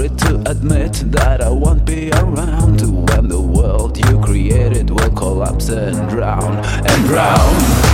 sorry to admit that I won't be around when the world you created will collapse and drown and drown.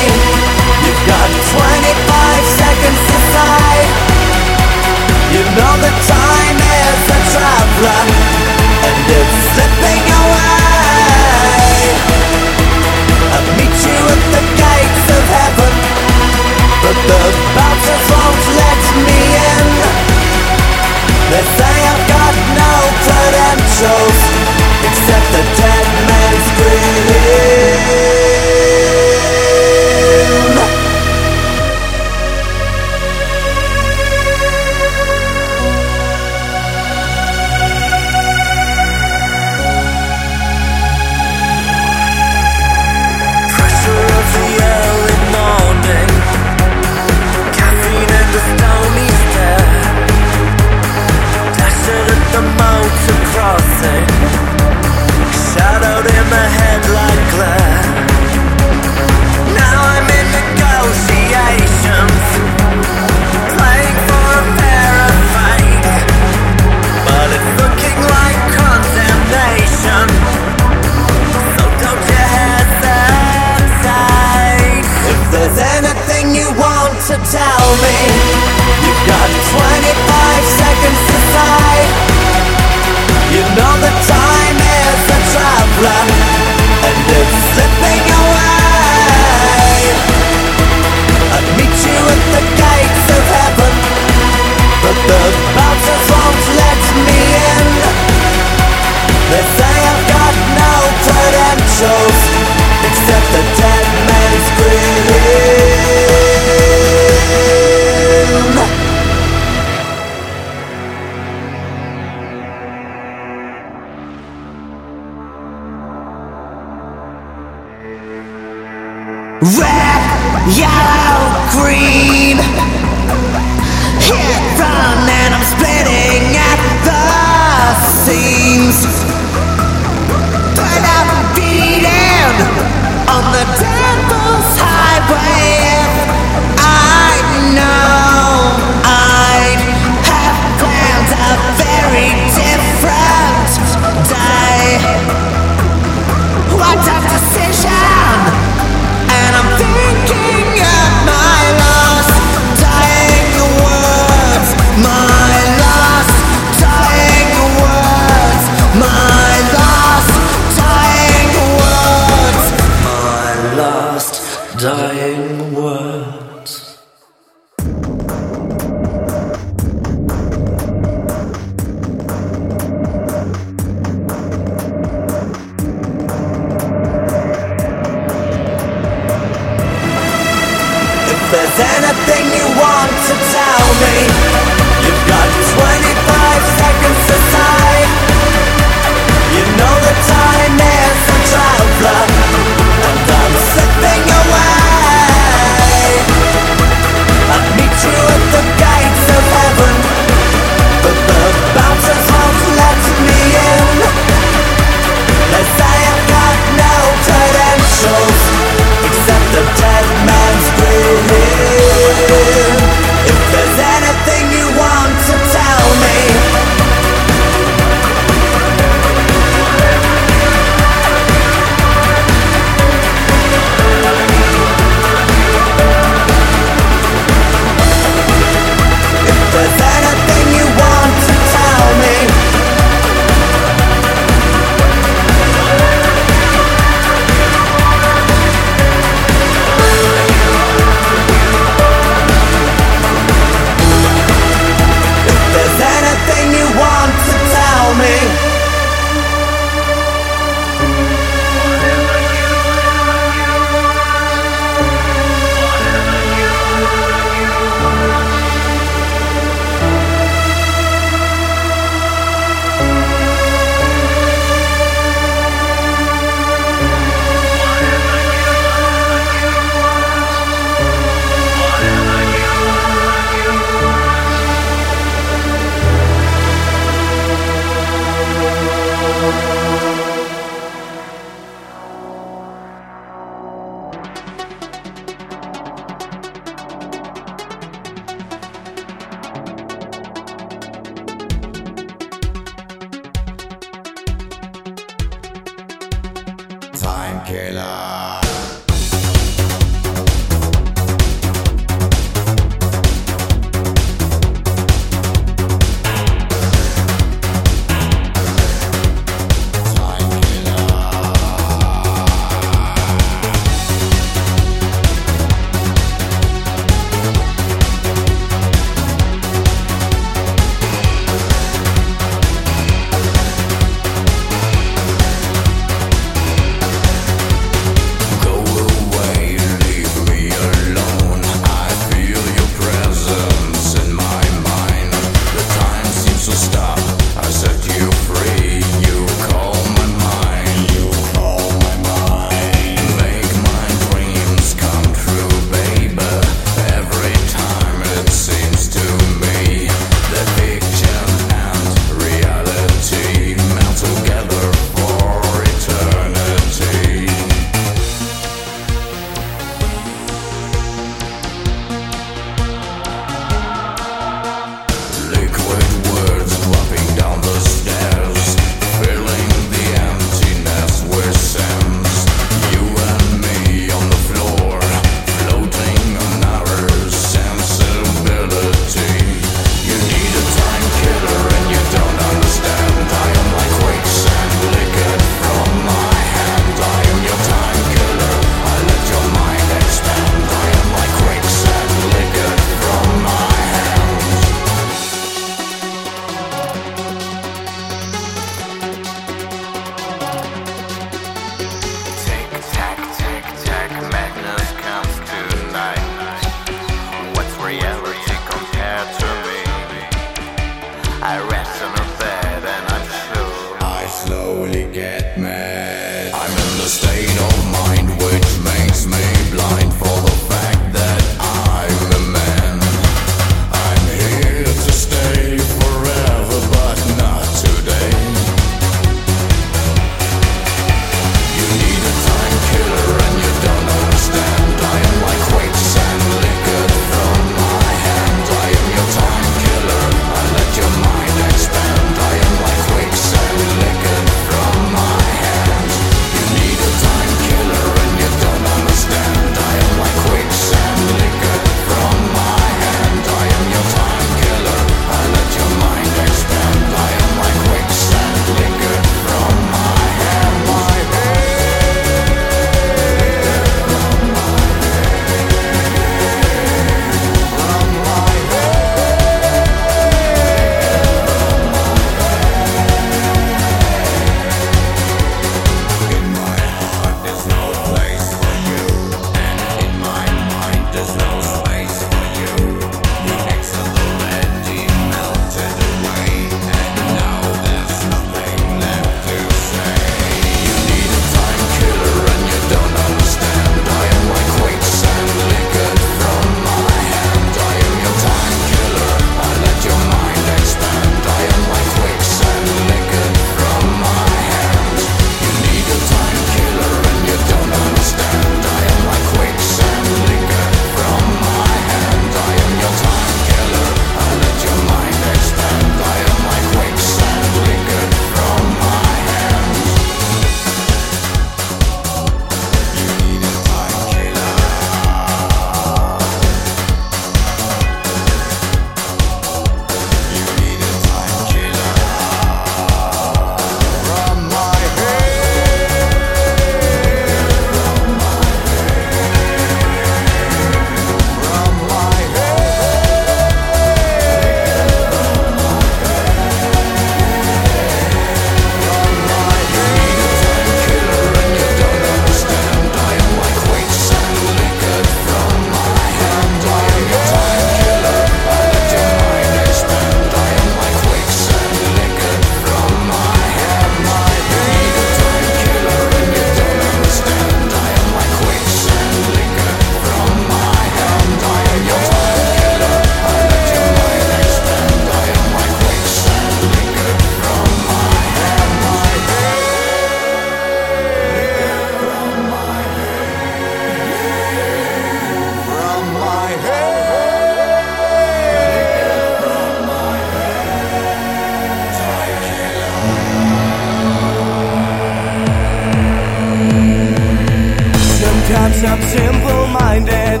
not simple-minded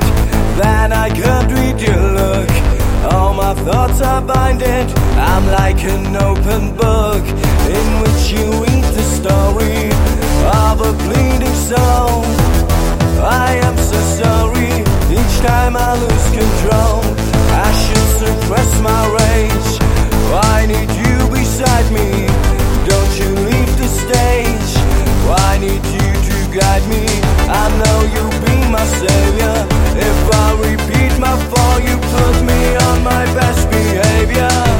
Then I could read your look. All my thoughts are binded. I'm like an open book In which you read the story Of a bleeding soul. I am so sorry. Each time I lose control I should suppress my rage. I need you beside me? Don't you leave the stage. I need you to guide me? I know you'll be my savior. If I repeat my fall, you put me on my best behavior.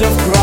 Of crying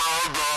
my old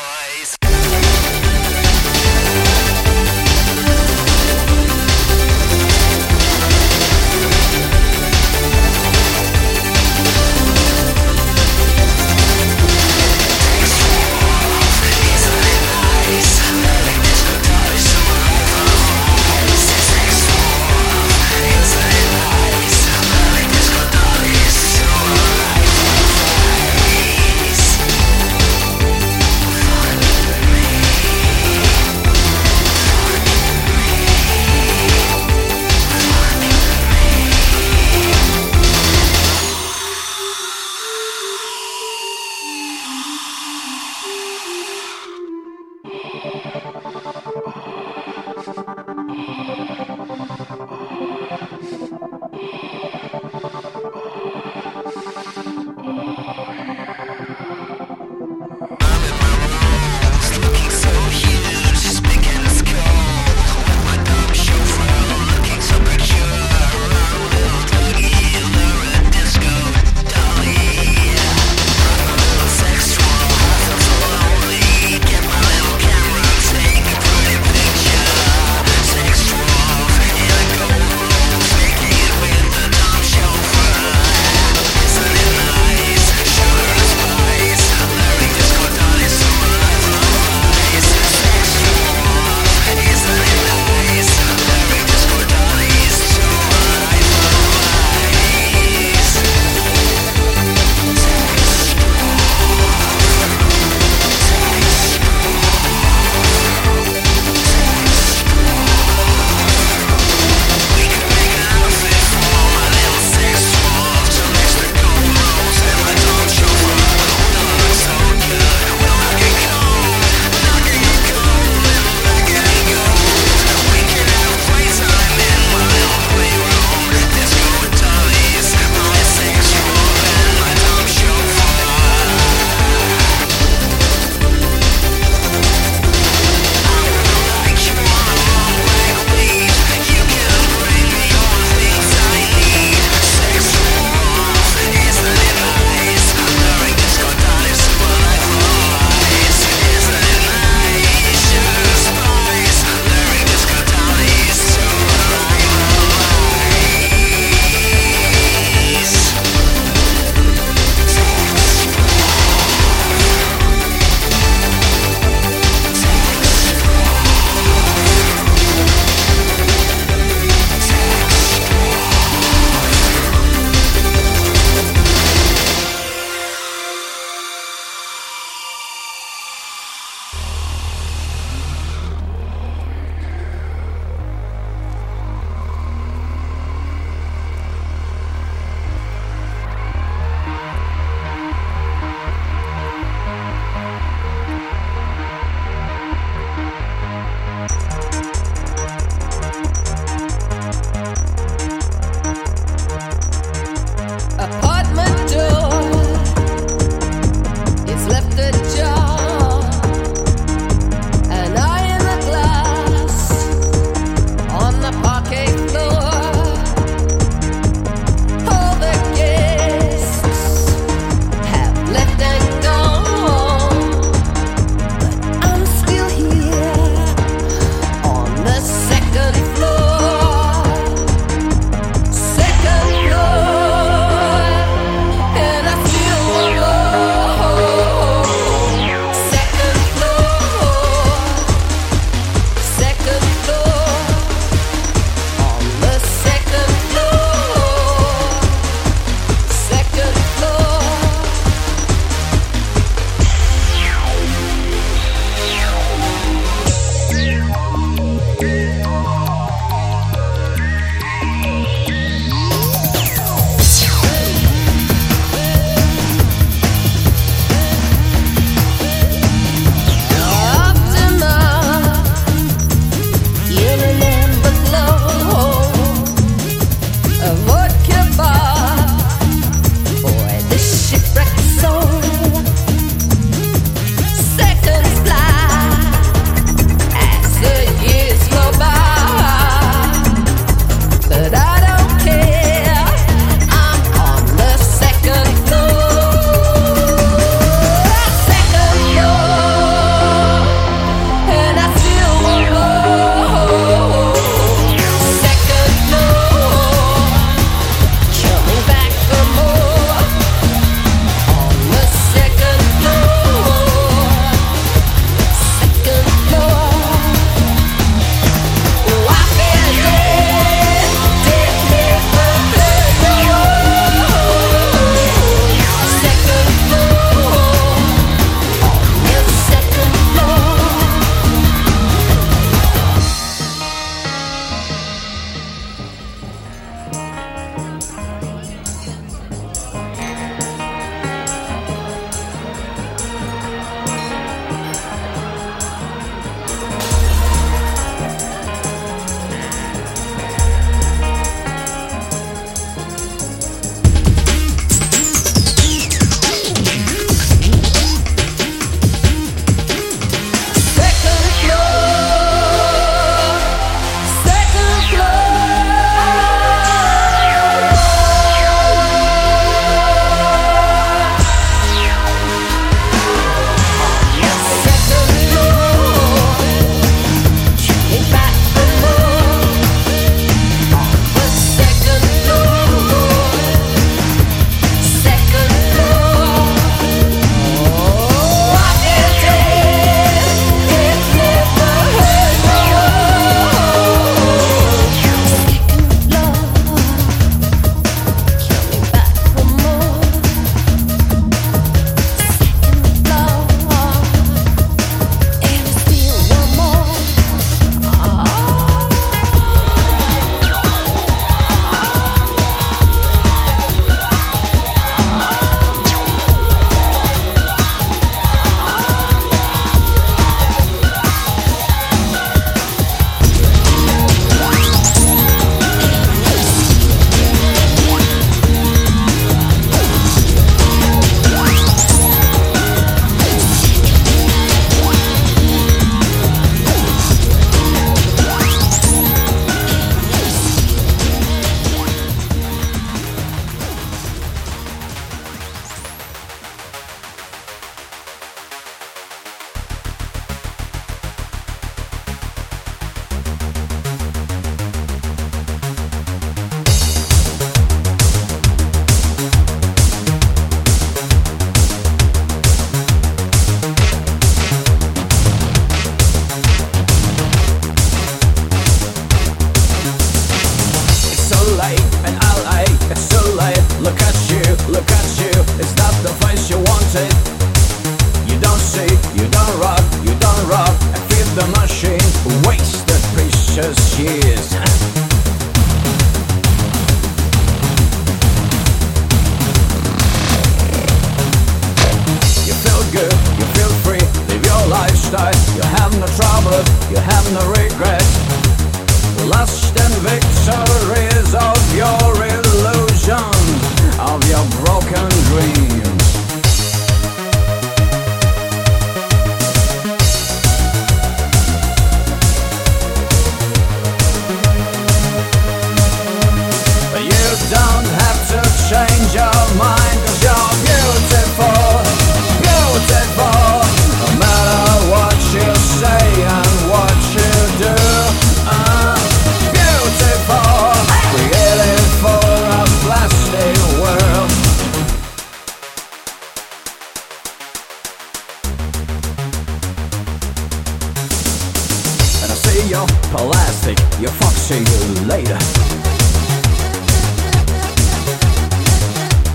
now Plastic, you fuck see you later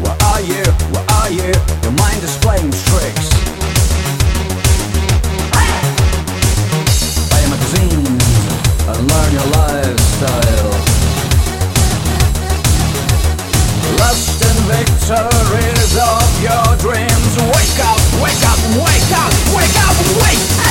Where are you? Where are you? Your mind is playing tricks Buy a magazine and learn your lifestyle Lust and victories of your dreams Wake up, wake up, wake up, wake up, wake up